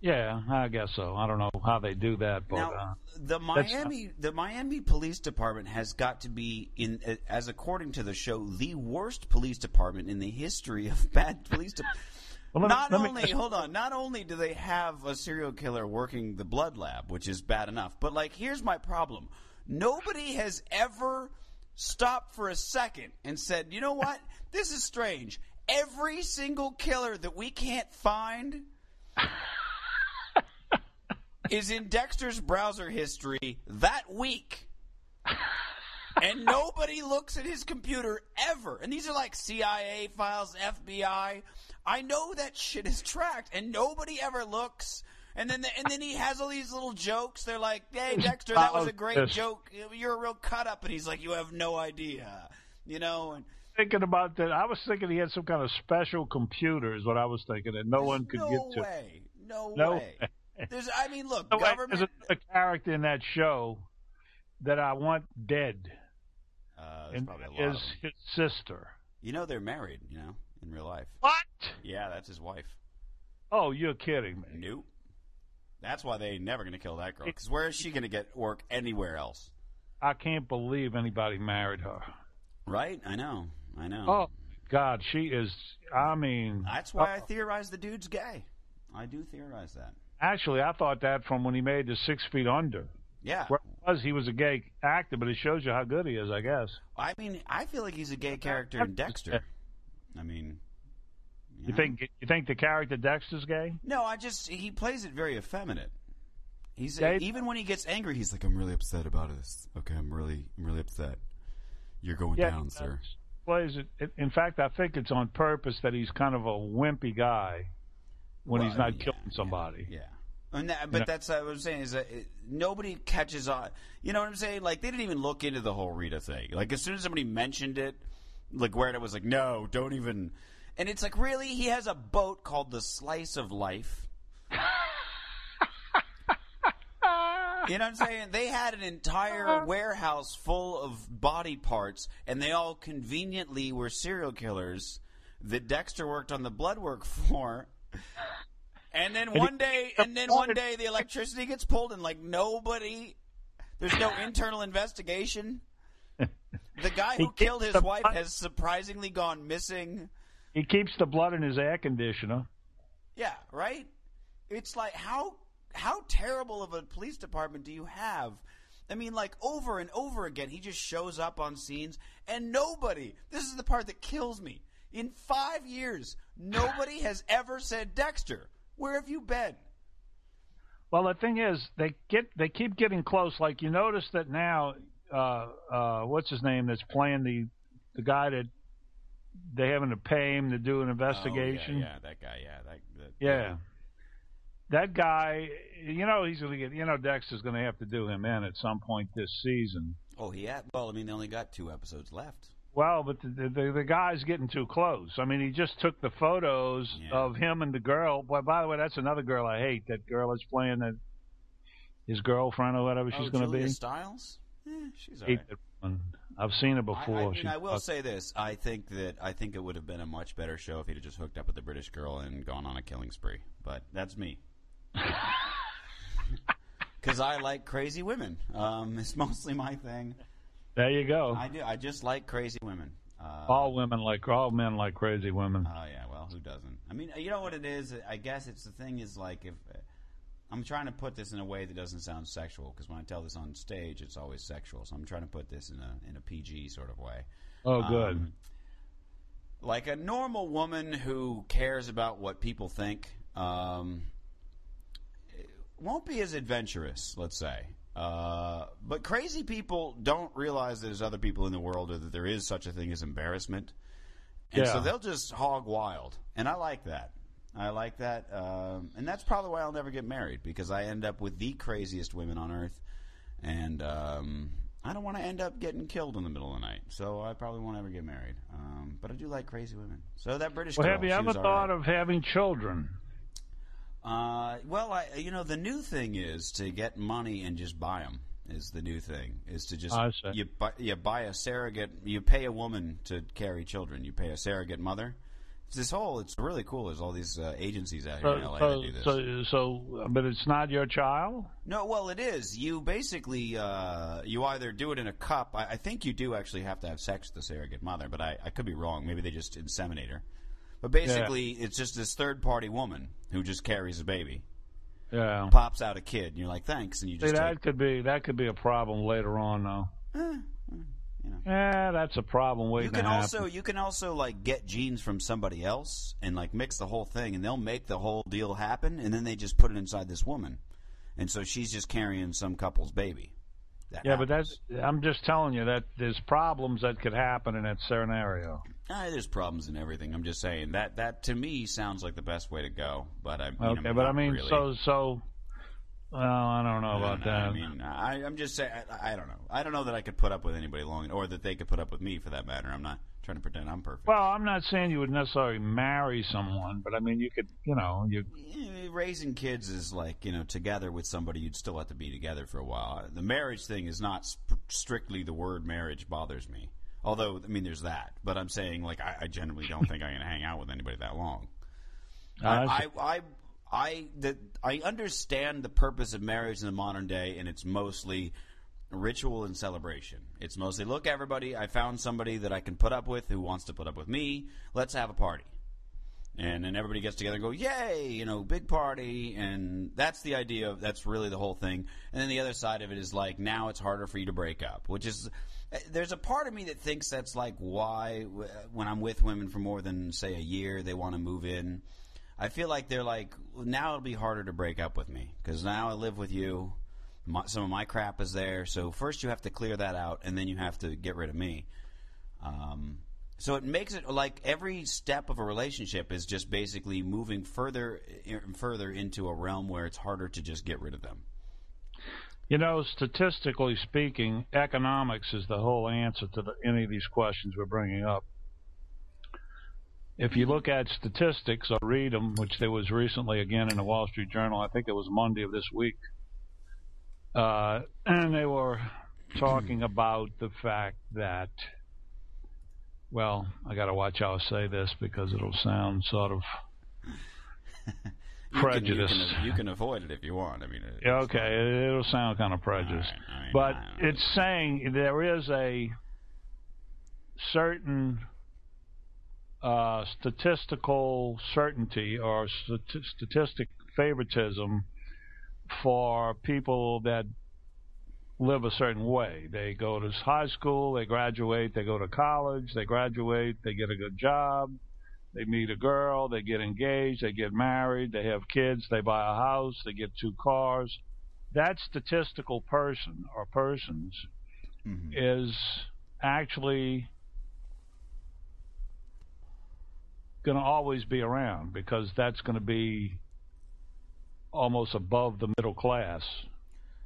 Yeah, I guess so. I don't know how they do that, but now, uh, the Miami, the Miami Police Department has got to be in, as according to the show, the worst police department in the history of bad police. De- well, not me, only, me, hold on, not only do they have a serial killer working the blood lab, which is bad enough, but like, here's my problem: nobody has ever stopped for a second and said, "You know what? this is strange. Every single killer that we can't find." is in Dexter's browser history that week. and nobody looks at his computer ever. And these are like CIA files, FBI. I know that shit is tracked, and nobody ever looks. And then, the, and then he has all these little jokes. They're like, "Hey, Dexter, that was a great joke. You're a real cut up." And he's like, "You have no idea," you know. And thinking about that. I was thinking he had some kind of special computer. Is what I was thinking that no one could no get to. No way. No, no way. There's, I mean, look, no, government. There's a, a, character in that show that I want dead. Uh, and is his sister. You know they're married. You know, in real life. What? Yeah, that's his wife. Oh, you're kidding me. Nope. That's why they never going to kill that girl. Because where is she going to get work anywhere else? I can't believe anybody married her. Right? I know. I know. Oh God, she is. I mean, that's why uh, I theorize the dude's gay. I do theorize that. Actually, I thought that from when he made the Six Feet Under. Yeah. Where was he was a gay actor, but it shows you how good he is, I guess. I mean, I feel like he's a gay character in Dexter. I mean, you, you think you think the character Dexter's gay? No, I just he plays it very effeminate. He's uh, even when he gets angry, he's like, "I'm really upset about this. Okay, I'm really, I'm really upset. You're going yeah, down, sir." Plays it. In fact, I think it's on purpose that he's kind of a wimpy guy when well, he's not yeah, killing somebody. Yeah. And that, but that's what I'm saying is that it, nobody catches on. You know what I'm saying? Like they didn't even look into the whole Rita thing. Like as soon as somebody mentioned it, like where it was like, no, don't even. And it's like, really? He has a boat called the Slice of Life. You know what I'm saying? They had an entire uh-huh. warehouse full of body parts, and they all conveniently were serial killers that Dexter worked on the blood work for. And then one day, and then one day, the electricity gets pulled, and like nobody, there's no internal investigation. The guy who killed his wife has surprisingly gone missing. He keeps the blood in his air conditioner. Yeah, right. It's like how how terrible of a police department do you have? I mean, like over and over again, he just shows up on scenes, and nobody. This is the part that kills me. In five years, nobody has ever said, Dexter, where have you been? Well, the thing is, they get they keep getting close. Like you notice that now, uh, uh, what's his name that's playing the the guy that they having to pay him to do an investigation. Oh, yeah, yeah, that guy. Yeah, that, that yeah. yeah. That guy, you know, he's going to get. You know, Dex is going to have to do him in at some point this season. Oh, he had. Well, I mean, they only got two episodes left. Well, but the, the the guy's getting too close. I mean, he just took the photos yeah. of him and the girl. Boy, by the way, that's another girl I hate. That girl that's playing that his girlfriend or whatever oh, she's going to be. Stiles. Eh, she's alright. I've seen her before. I, I, mean, I will say this: I think that I think it would have been a much better show if he'd have just hooked up with the British girl and gone on a killing spree. But that's me. Because I like crazy women. Um, it's mostly my thing. There you go. I do. I just like crazy women. Uh, all women like all men like crazy women. Oh yeah, well, who doesn't? I mean, you know what it is. I guess it's the thing is like if I'm trying to put this in a way that doesn't sound sexual because when I tell this on stage, it's always sexual. So I'm trying to put this in a in a PG sort of way. Oh, good. Um, like a normal woman who cares about what people think um, won't be as adventurous, let's say. Uh, but crazy people don't realize that there's other people in the world or that there is such a thing as embarrassment. And yeah. so they'll just hog wild. And I like that. I like that. Um, and that's probably why I'll never get married because I end up with the craziest women on earth. And um, I don't want to end up getting killed in the middle of the night. So I probably won't ever get married. Um, but I do like crazy women. So that British well, girl, have you ever thought right. of having children? Uh, well, I, you know, the new thing is to get money and just buy them. is the new thing. Is to just you buy, you buy a surrogate. You pay a woman to carry children. You pay a surrogate mother. This whole. It's really cool. There's all these uh, agencies out here in So, LA so, that do this. so, so, but it's not your child. No, well, it is. You basically uh, you either do it in a cup. I, I think you do actually have to have sex with the surrogate mother, but I, I could be wrong. Maybe they just inseminate her. But basically, it's just this third party woman who just carries a baby, Yeah. pops out a kid, and you're like, thanks, and you See, just that take. could be that could be a problem later on, though. Eh, you know. Yeah, that's a problem waiting You can happen. also you can also like get genes from somebody else and like mix the whole thing, and they'll make the whole deal happen, and then they just put it inside this woman, and so she's just carrying some couple's baby. That yeah, but that's I'm just telling you that there's problems that could happen in that scenario. Ah, there's problems in everything. I'm just saying that that to me sounds like the best way to go. But I, you know, Okay, but I mean, really. so so. Well, I don't know I about don't know. that. I mean, I, I'm just saying. I, I don't know. I don't know that I could put up with anybody long, or that they could put up with me for that matter. I'm not trying to pretend I'm perfect. well, I'm not saying you would necessarily marry someone, but I mean, you could, you know, you. Eh, Raising kids is like you know, together with somebody, you'd still have to be together for a while. The marriage thing is not sp- strictly the word marriage bothers me. Although, I mean, there's that. But I'm saying, like, I, I generally don't think I'm going to hang out with anybody that long. I, I. I, I, I, the, I understand the purpose of marriage in the modern day, and it's mostly ritual and celebration. It's mostly, look, everybody, I found somebody that I can put up with who wants to put up with me. Let's have a party. And then everybody gets together and go, yay, you know, big party. And that's the idea of, that's really the whole thing. And then the other side of it is like, now it's harder for you to break up, which is, eh, there's a part of me that thinks that's like why when I'm with women for more than, say, a year, they want to move in. I feel like they're like, now it'll be harder to break up with me because now I live with you. My, some of my crap is there. So first you have to clear that out and then you have to get rid of me. Um, so it makes it like every step of a relationship is just basically moving further and further into a realm where it's harder to just get rid of them. You know, statistically speaking, economics is the whole answer to the, any of these questions we're bringing up. If you look at statistics or read them, which there was recently again in the Wall Street Journal, I think it was Monday of this week, uh, and they were talking about the fact that, well, I got to watch how I say this because it'll sound sort of You can- you prejudiced. can, you can avoid it if you want. I mean, Yeah, okay, it'll sound kind of prejudiced. Right, But I it's saying there is a certain uh, statistical certainty or stati- statistic favoritism for people that live a certain way. They go to high school, they graduate, they go to college, they graduate, they get a good job, they meet a girl, they get engaged, they get married, they have kids, they buy a house, they get two cars. That statistical person or persons Mhm. is actually going to always be around because that's going to be almost above the middle class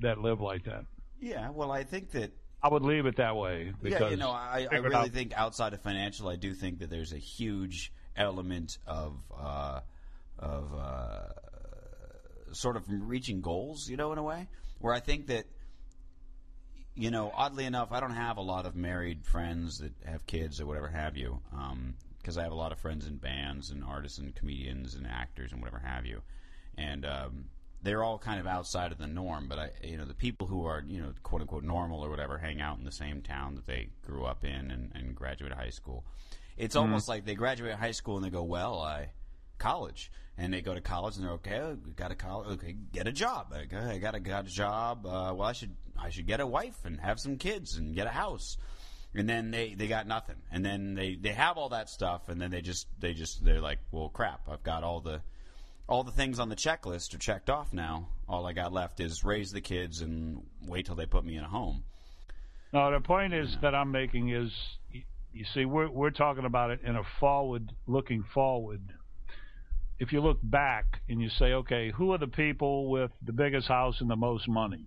that live like that. Yeah, well, I think that I would leave it that way because yeah, you know, I, I really out. think outside of financial, I do think that there's a huge element of uh, of uh, sort of reaching goals, you know, in a way, where I think that you know, oddly enough, I don't have a lot of married friends that have kids or whatever have you, because I have a lot of friends in bands and artists and comedians and actors and whatever have you, and um, they're all kind of outside of the norm. But I, you know, the people who are you know quote unquote normal or whatever hang out in the same town that they grew up in and, and graduate high school. It's almost like they graduate high school and they go, well, I college, and they go to college and they're okay. oh, Got a college, okay, get a job. "Okay, I got a got a job. Uh, well, I should I should get a wife and have some kids and get a house. And then they, they got nothing. And then they, they have all that stuff and then they just they just they're like, well, crap. I've got all the all the things on the checklist are checked off now. All I got left is raise the kids and wait till they put me in a home. No, the point is that I'm making is, you see, we're we're talking about it in a forward, looking forward. If you look back and you say, okay, who are the people with the biggest house and the most money?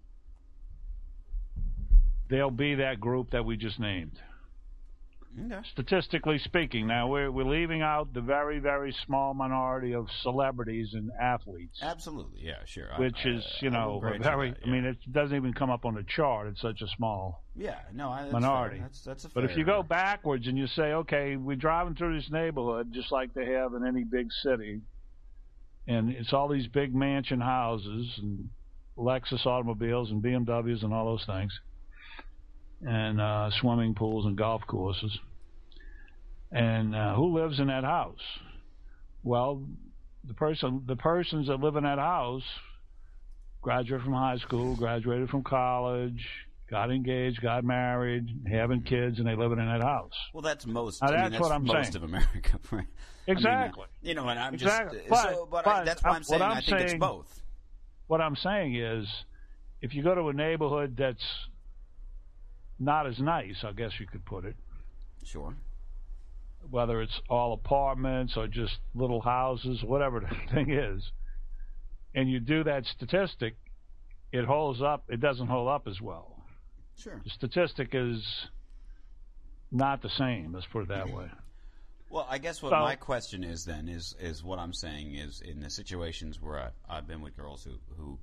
They'll be that group that we just named. Okay. statistically speaking. Now we're we're leaving out the very very small minority of celebrities and athletes, Absolutely, yeah, sure. Which I- is I you know a grant you very. that, I mean, it doesn't even come up on the chart. It's such a small. yeah, no, I, that's minority. Fair. That's that's a. But if you go backwards and you say, okay, we're driving through this neighborhood just like they have in any big city, and it's all these big mansion houses and Lexus automobiles and BMWs and all those things, and uh, swimming pools and golf courses. And uh, who lives in that house? Well, the person, the persons that live in that house, graduated from high school, graduated from college, got engaged, got married, having kids, and they live in that house. Well, that's most. Now, I mean, that's that's what I'm most saying. of America, right? I mean, Exactly. you know, and I'm Exactly. just. But- so, but, I, that's why I'm saying I'm I think it's saying- both. What I'm saying is, if you go to a neighborhood that's not as nice, I guess you could put it, Sure. whether it's all apartments or just little houses, whatever the thing is, and you do that statistic, it holds up. It doesn't hold up as well. Sure. The statistic is not the same. Let's put it that way. Well, I guess what So- my question is then is is what I'm saying is in the situations where I, I've been with girls who who.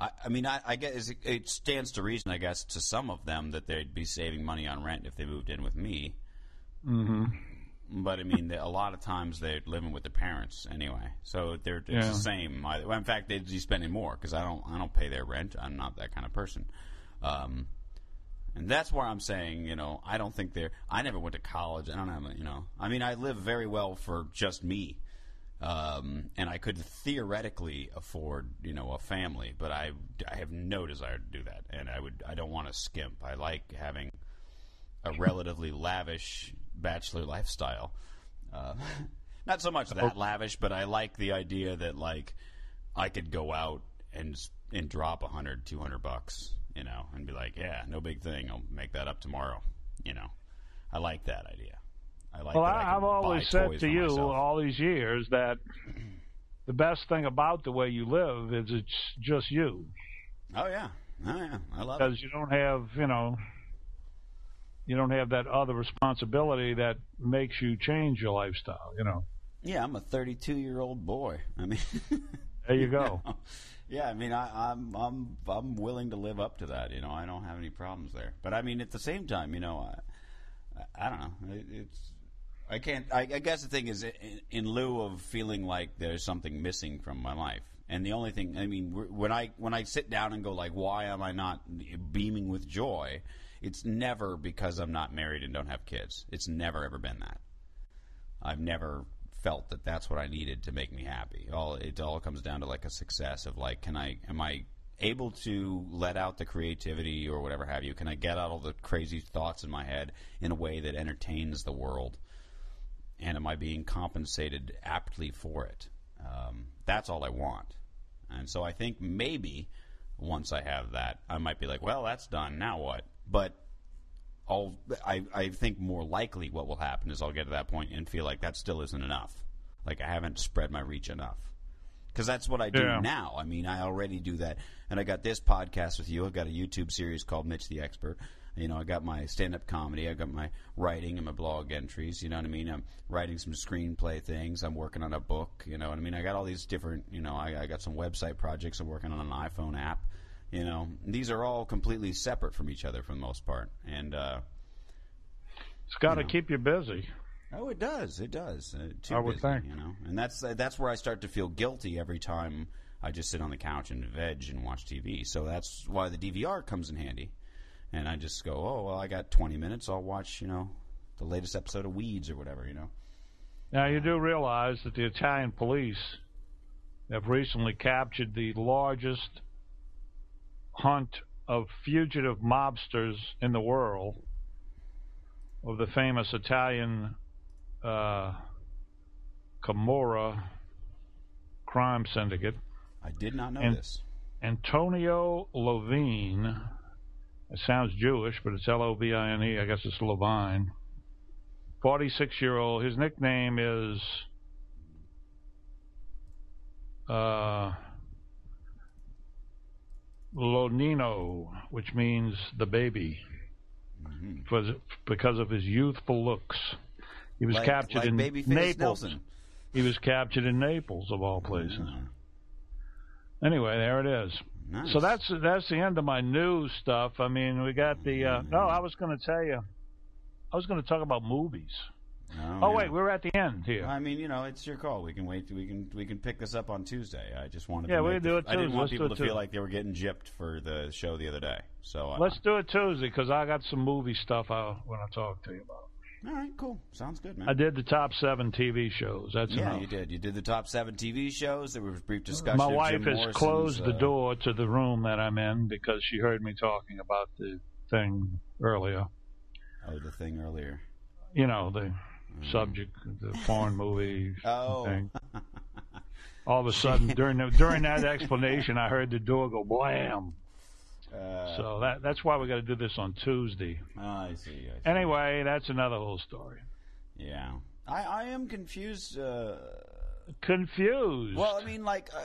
I, I mean, I, I guess it, it stands to reason, I guess, to some of them that they'd be saving money on rent if they moved in with me. Mm-hmm. But I mean, they- a lot of times they're living with their parents anyway, so they're it's Yeah. the same. Well, in fact, they'd be spending more because I don't I don't pay their rent. I'm not that kind of person. Um, and that's where I'm saying, you know, I don't think they're. I never went to college. I don't have, a- you know. I mean, I live very well for just me, um, and I could theoretically afford, you know, a family. But I, I have no desire to do that, and I would. I don't want to skimp. I like having a relatively lavish bachelor lifestyle. Uh, not so much that lavish, but I like the idea that like I could go out and and drop a hundred, two hundred bucks, you know, and be like, yeah, no big thing. I'll make that up tomorrow. You know, I like that idea. I like. Well, that I I've always said to you myself. all these years that the best thing about the way you live is it's just you oh yeah, oh yeah, I love it. because you don't have you know you don't have that other responsibility that makes you change your lifestyle. You know, Yeah, I'm a 32 year old boy. I mean, there you go. yeah, I mean, I, I'm I'm I'm willing to live up to that. You know, I don't have any problems there. But I mean, at the same time, you know, I, I, I don't know. It, it's I can't. I, I guess the thing is, in, in lieu of feeling like there's something missing from my life, and the only thing, I mean, when I when I sit down and go like, why am I not beaming with joy? It's never because I'm not married and don't have kids. It's never ever been that. I've never felt that that's what I needed to make me happy. All it all comes down to like a success of like, can I am I able to let out the creativity or whatever have you? Can I get out all the crazy thoughts in my head in a way that entertains the world? And am I being compensated aptly for it? Um, that's all I want. And so I think maybe once I have that, I might be like, well, that's done. Now what? But I'll, I, I think more likely what will happen is I'll get to that point and feel like that still isn't enough. Like I haven't spread my reach enough. Because that's what I do Yeah. now. I mean, I already do that. And I got this podcast with you. I've got a YouTube series called Mitch the Expert. You know, I got my stand up comedy. I got my writing and my blog entries. You know what I mean? I'm writing some screenplay things. I'm working on a book. You know what I mean? I got all these different, you know, I, I got some website projects. I'm working on an iPhone app. You know, these are all completely separate from each other for the most part. And, uh, It's got to You know. keep you busy. Oh, it does. It does. Uh, too I would busy, think. you know, and that's uh, that's where I start to feel guilty every time I just sit on the couch and veg and watch TV. So that's why the DVR comes in handy, and I just go, oh well, I got 20 minutes. I'll watch, you know, the latest episode of Weeds or whatever, you know. Now you do realize that the Italian police have recently captured the largest hunt of fugitive mobsters in the world of the famous Italian uh, Camorra crime syndicate. I did not know And- this. Antonio Lovine. It sounds Jewish, but it's L O V I N E. I guess it's Levine. 46 year old. His nickname is uh, Lonino, which means the baby. Mhm. for because of his youthful looks. He was Like- captured like in Naples. Nelson. He was captured in Naples, of all places. Mm, Anyway, there it is. nice. So that's that's the end of my news stuff. I mean, we got the. Uh, no, I was going to tell you. I was going to talk about movies. Oh, Oh yeah. wait, we're at the end here. I mean, you know, it's your call. We can wait. We can we can pick this up on Tuesday. I just wanted Yeah, to. we can do it I didn't want Let's people to feel like they were getting gypped for the show the other day. So uh, Let's do it Tuesday because I got some movie stuff I want to talk to you about. All right, cool. Sounds good, man. I did the top seven TV shows. That's yeah, enough. you did. You did the top seven TV shows. There was a brief discussion. My wife has closed the uh, door to the room that I'm in because she heard me talking about the thing earlier. Oh, the thing earlier. You know, the subject, the foreign movie Oh. thing. All of a sudden, during the, during that explanation, I heard the door go blam. Uh, So that that's why we got to do this on Tuesday. oh, I see. I see. Anyway, that's another whole story. yeah, I I am confused. Uh, Confused. Well, I mean, like uh,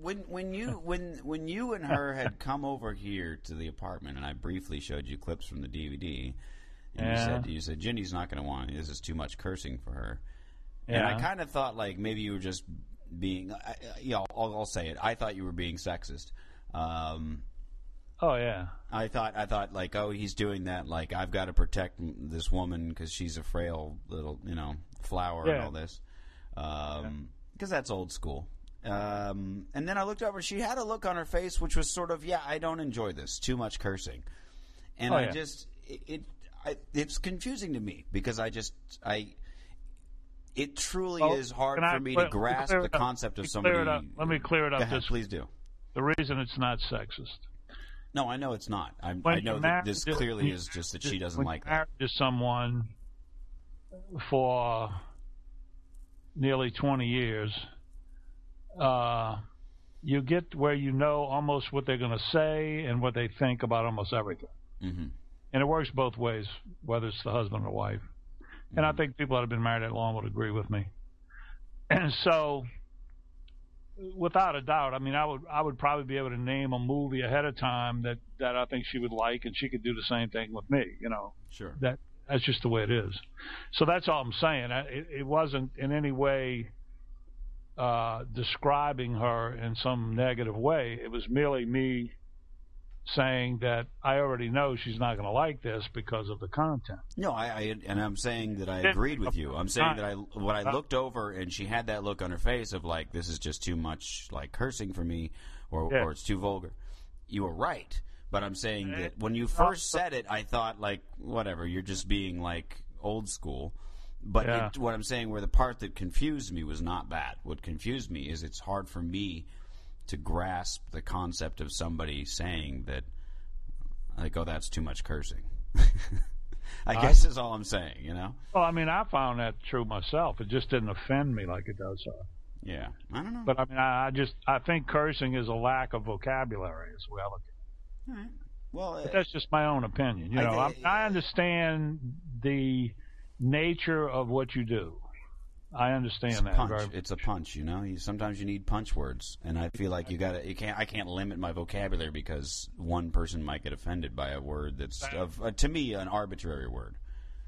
when when you when when you and her had come over here to the apartment, and I briefly showed you clips from the DVD, and you said you said Ginny's not going to want it. This is too much cursing for her. yeah. And I kind of thought like maybe you were just being, you know, I'll, I'll say it. I thought you were being sexist. Um, oh yeah. I thought I thought like oh he's doing that like I've got to protect this woman because she's a frail little you know flower and all this because that's old school. Um, and then I looked over. She had a look on her face which was sort of yeah I don't enjoy this too much cursing, and Oh, I yeah. just it, it I, it's confusing to me because I just I. It truly is hard can I for me to grasp the up? concept of somebody. clear it up. Let me clear it up ahead, this- please do. The reason it's not sexist. No, I know it's not. I, I know that this to- clearly is just that she doesn't when like that. married to someone for nearly 20 years, uh, you get where you know almost what they're going to say and what they think about almost everything. hmm And it works both ways, whether it's the husband or wife. And Mm-hmm. I think people that have been married that long would agree with me. And so, without a doubt, I mean, I would I would probably be able to name a movie ahead of time that that I think she would like, and she could do the same thing with me. You know, Sure. that that's just the way it is. So that's all I'm saying. I, it, it wasn't in any way uh, describing her in some negative way. It was merely me saying that I already know she's not going to like this because of the content. No, I, I and I'm saying that I agreed with you. I'm saying that I when I looked over and she had that look on her face of like this is just too much like cursing for me, or Yeah. or it's too vulgar. You were right, but I'm saying eh, that when you first said it, I thought like whatever, you're just being like old school. But Yeah. it, what I'm saying, where the part that confused me was not that. What confused me is it's hard for me to grasp the concept of somebody saying that, like, oh, that's too much cursing. I guess is all I'm saying, you know? Well, I mean, I found that true myself. It just didn't offend me like it does her. Yeah. I don't know. But I mean, I, I just I think cursing is a lack of vocabulary as well. All right. Well, uh, that's just my own opinion. You I know, I, thi- I understand the nature of what you do. I understand it's that. punch. It's a punch, you know. You, sometimes you need punch words, and I feel like you got to. You can't. I can't limit my vocabulary because one person might get offended by a word that's of uh, to me an arbitrary word.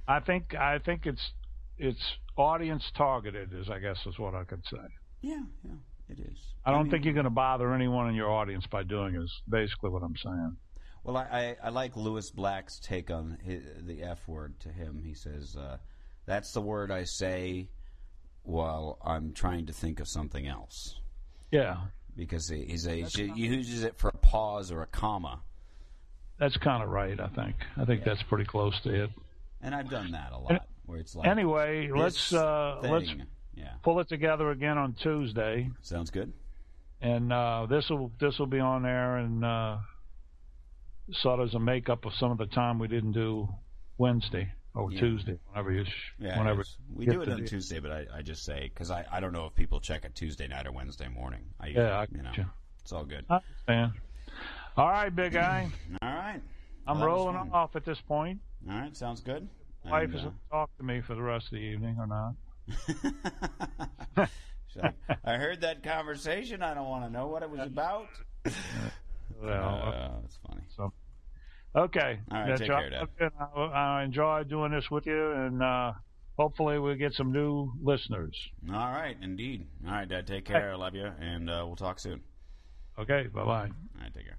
I think I think it's it's audience targeted, is I guess is what I could say. Yeah, yeah, it is. I don't mean, think you're going to bother anyone in your audience by doing it. Is basically what I'm saying. Well, I, I, I like Lewis Black's take on his, the F word to him. He says, uh, "That's the word I say while I'm trying to think of something else." Yeah, Because he, he's a, he uses it for a pause or a comma, that's kind of right. I think. I think that's pretty close to it. and I've done that a lot. Where it's like, Anyway, let's uh, let's yeah, pull it together again on Tuesday, sounds good. and uh, this will this will be on there and uh, sort of as a makeup of some of the time we didn't do Wednesday or Yeah. Tuesday, whenever you sh- Yeah, whenever we do it on Tuesday, but I, I just say because I, I don't know if people check it Tuesday night or Wednesday morning. I, Yeah, I you know, gotcha. it's all good. I understand. All right, big guy. All right, I'm Well, rolling off at this point. All right, sounds good. Wife And, is uh, to talk to me for the rest of the evening or not. Like, I heard that conversation. I don't want to know what it was about. Well, Uh, it's funny. so Okay. All right, That's take care, Dad. I, I enjoy doing this with you, and uh, hopefully we'll get some new listeners. All right, indeed. All right, Dad. Take care. I love you, and uh, we'll talk soon. Okay. Bye bye. All right, take care.